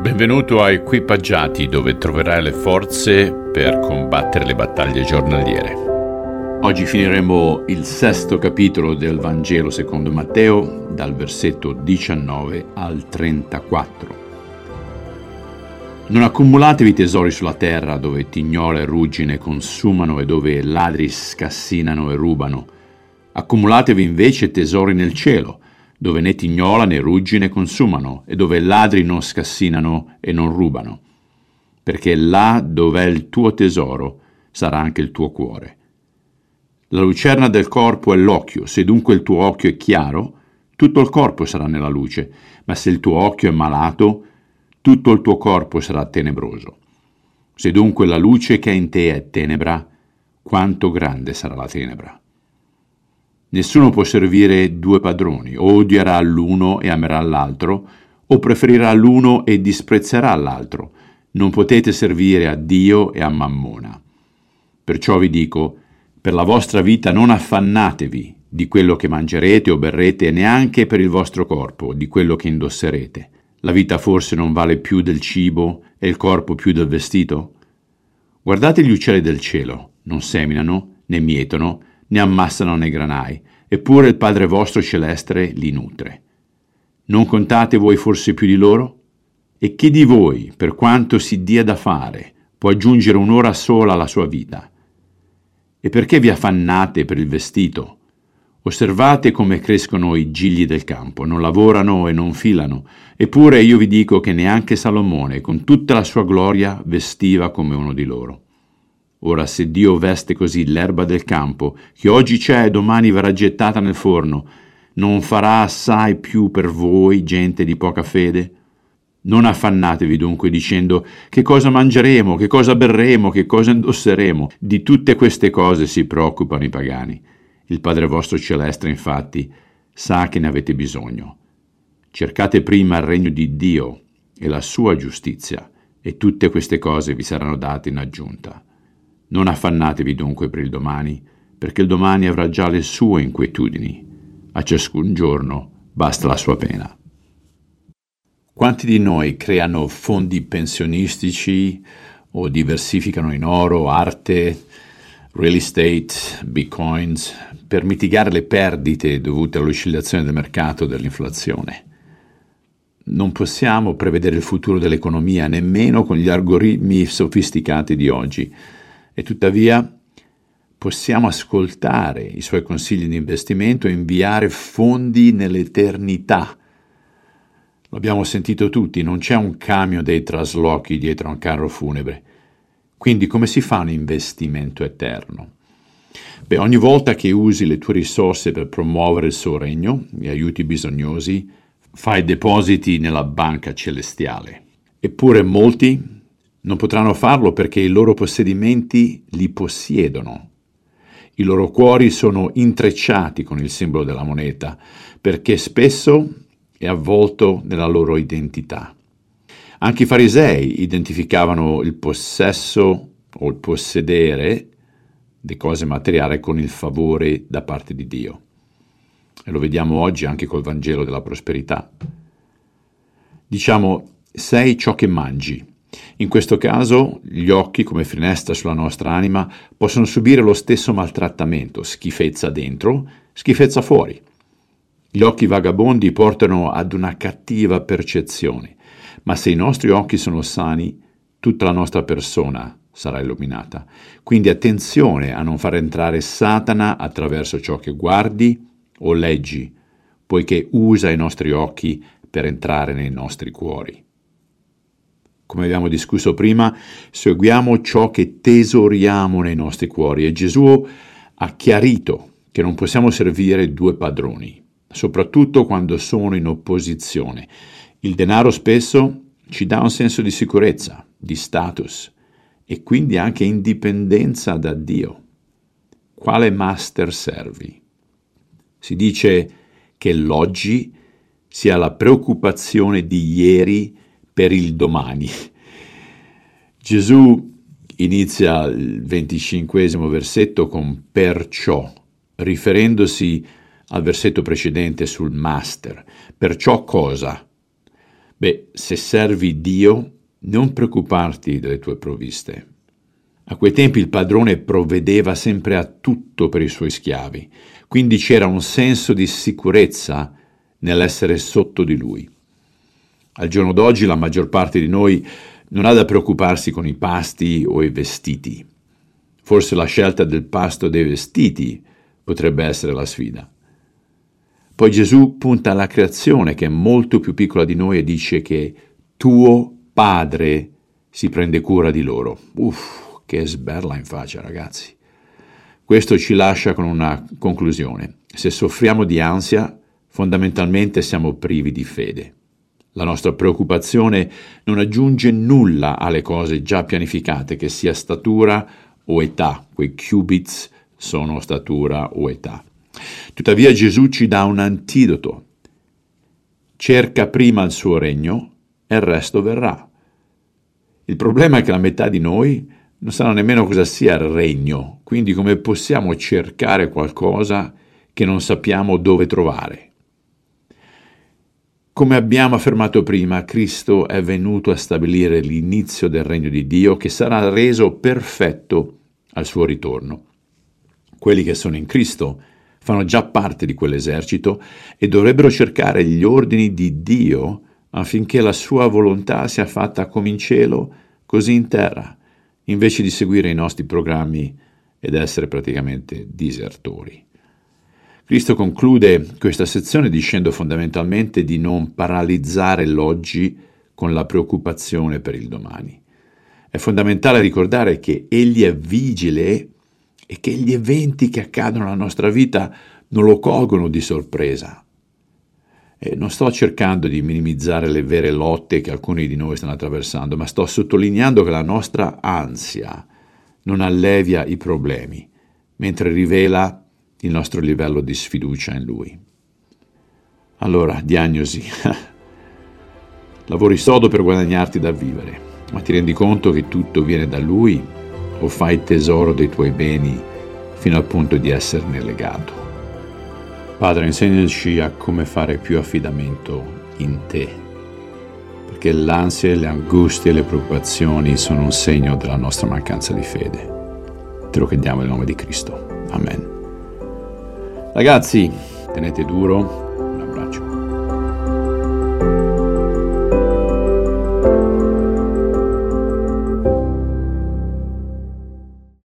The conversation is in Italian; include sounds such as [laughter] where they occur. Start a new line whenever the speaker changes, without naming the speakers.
Benvenuto a Equipaggiati dove troverai le forze per combattere le battaglie giornaliere. Oggi finiremo il sesto capitolo del Vangelo secondo Matteo dal versetto 19 al 34. Non accumulatevi tesori sulla terra dove tignola e ruggine consumano e dove ladri scassinano e rubano. Accumulatevi invece tesori nel cielo dove né tignola né ruggine consumano e dove ladri non scassinano e non rubano. Perché là dov'è il tuo tesoro sarà anche il tuo cuore. La lucerna del corpo è l'occhio, se dunque il tuo occhio è chiaro, tutto il corpo sarà nella luce, ma se il tuo occhio è malato, tutto il tuo corpo sarà tenebroso. Se dunque la luce che è in te è tenebra, quanto grande sarà la tenebra. Nessuno può servire due padroni, o odierà l'uno e amerà l'altro, o preferirà l'uno e disprezzerà l'altro. Non potete servire a Dio e a Mammona. Perciò vi dico, per la vostra vita non affannatevi di quello che mangerete o berrete e neanche per il vostro corpo, di quello che indosserete. La vita forse non vale più del cibo e il corpo più del vestito? Guardate gli uccelli del cielo, non seminano, né mietono, ne ammassano nei granai, eppure il Padre vostro celeste li nutre. Non contate voi forse più di loro? E chi di voi, per quanto si dia da fare, può aggiungere un'ora sola alla sua vita? E perché vi affannate per il vestito? Osservate come crescono i gigli del campo, non lavorano e non filano, eppure io vi dico che neanche Salomone, con tutta la sua gloria, vestiva come uno di loro. Ora se Dio veste così l'erba del campo, che oggi c'è e domani verrà gettata nel forno, non farà assai più per voi, gente di poca fede? Non affannatevi dunque dicendo che cosa mangeremo, che cosa berremo, che cosa indosseremo. Di tutte queste cose si preoccupano i pagani. Il Padre vostro celeste, infatti, sa che ne avete bisogno. Cercate prima il regno di Dio e la sua giustizia, e tutte queste cose vi saranno date in aggiunta. Non affannatevi dunque per il domani, perché il domani avrà già le sue inquietudini. A ciascun giorno basta la sua pena. Quanti di noi creano fondi pensionistici o diversificano in oro, arte, real estate, bitcoins, per mitigare le perdite dovute all'oscillazione del mercato e dell'inflazione? Non possiamo prevedere il futuro dell'economia nemmeno con gli algoritmi sofisticati di oggi e tuttavia possiamo ascoltare i suoi consigli di investimento e inviare fondi nell'eternità. L'abbiamo sentito tutti, non c'è un camion dei traslochi dietro a un carro funebre. Quindi come si fa un investimento eterno? Beh, ogni volta che usi le tue risorse per promuovere il suo regno e aiuti i bisognosi, fai depositi nella banca celestiale. Eppure molti non potranno farlo perché i loro possedimenti li possiedono. I loro cuori sono intrecciati con il simbolo della moneta, perché spesso è avvolto nella loro identità. Anche i farisei identificavano il possesso o il possedere di cose materiali con il favore da parte di Dio. E lo vediamo oggi anche col Vangelo della prosperità. Diciamo, sei ciò che mangi. In questo caso gli occhi, come finestra sulla nostra anima, possono subire lo stesso maltrattamento, schifezza dentro, schifezza fuori. Gli occhi vagabondi portano ad una cattiva percezione, ma se i nostri occhi sono sani, tutta la nostra persona sarà illuminata. Quindi attenzione a non far entrare Satana attraverso ciò che guardi o leggi, poiché usa i nostri occhi per entrare nei nostri cuori come abbiamo discusso prima, seguiamo ciò che tesoriamo nei nostri cuori e Gesù ha chiarito che non possiamo servire due padroni, soprattutto quando sono in opposizione. Il denaro spesso ci dà un senso di sicurezza, di status e quindi anche indipendenza da Dio. Quale master servi? Si dice che l'oggi sia la preoccupazione di ieri per il domani. Gesù inizia il venticinquesimo versetto con perciò, riferendosi al versetto precedente sul master. Perciò cosa? Beh, se servi Dio, non preoccuparti delle tue provviste. A quei tempi il padrone provvedeva sempre a tutto per i suoi schiavi, quindi c'era un senso di sicurezza nell'essere sotto di lui. Al giorno d'oggi la maggior parte di noi non ha da preoccuparsi con i pasti o i vestiti. Forse la scelta del pasto dei vestiti potrebbe essere la sfida. Poi Gesù punta alla creazione che è molto più piccola di noi e dice che tuo padre si prende cura di loro. Uff, che sberla in faccia ragazzi. Questo ci lascia con una conclusione. Se soffriamo di ansia, fondamentalmente siamo privi di fede. La nostra preoccupazione non aggiunge nulla alle cose già pianificate, che sia statura o età. Quei qubits sono statura o età. Tuttavia Gesù ci dà un antidoto. Cerca prima il suo regno e il resto verrà. Il problema è che la metà di noi non sanno nemmeno cosa sia il regno, quindi come possiamo cercare qualcosa che non sappiamo dove trovare. Come abbiamo affermato prima, Cristo è venuto a stabilire l'inizio del regno di Dio che sarà reso perfetto al suo ritorno. Quelli che sono in Cristo fanno già parte di quell'esercito e dovrebbero cercare gli ordini di Dio affinché la sua volontà sia fatta come in cielo, così in terra, invece di seguire i nostri programmi ed essere praticamente disertori. Cristo conclude questa sezione dicendo fondamentalmente di non paralizzare l'oggi con la preoccupazione per il domani. È fondamentale ricordare che Egli è vigile e che gli eventi che accadono nella nostra vita non lo colgono di sorpresa. E non sto cercando di minimizzare le vere lotte che alcuni di noi stanno attraversando, ma sto sottolineando che la nostra ansia non allevia i problemi, mentre rivela il nostro livello di sfiducia in Lui. Allora, diagnosi. [laughs] Lavori sodo per guadagnarti da vivere, ma ti rendi conto che tutto viene da Lui o fai tesoro dei tuoi beni fino al punto di esserne legato. Padre, insegnaci a come fare più affidamento in te, perché l'ansia, le angustie e le preoccupazioni sono un segno della nostra mancanza di fede. Te lo chiediamo nel nome di Cristo. Amen. Ragazzi, tenete duro,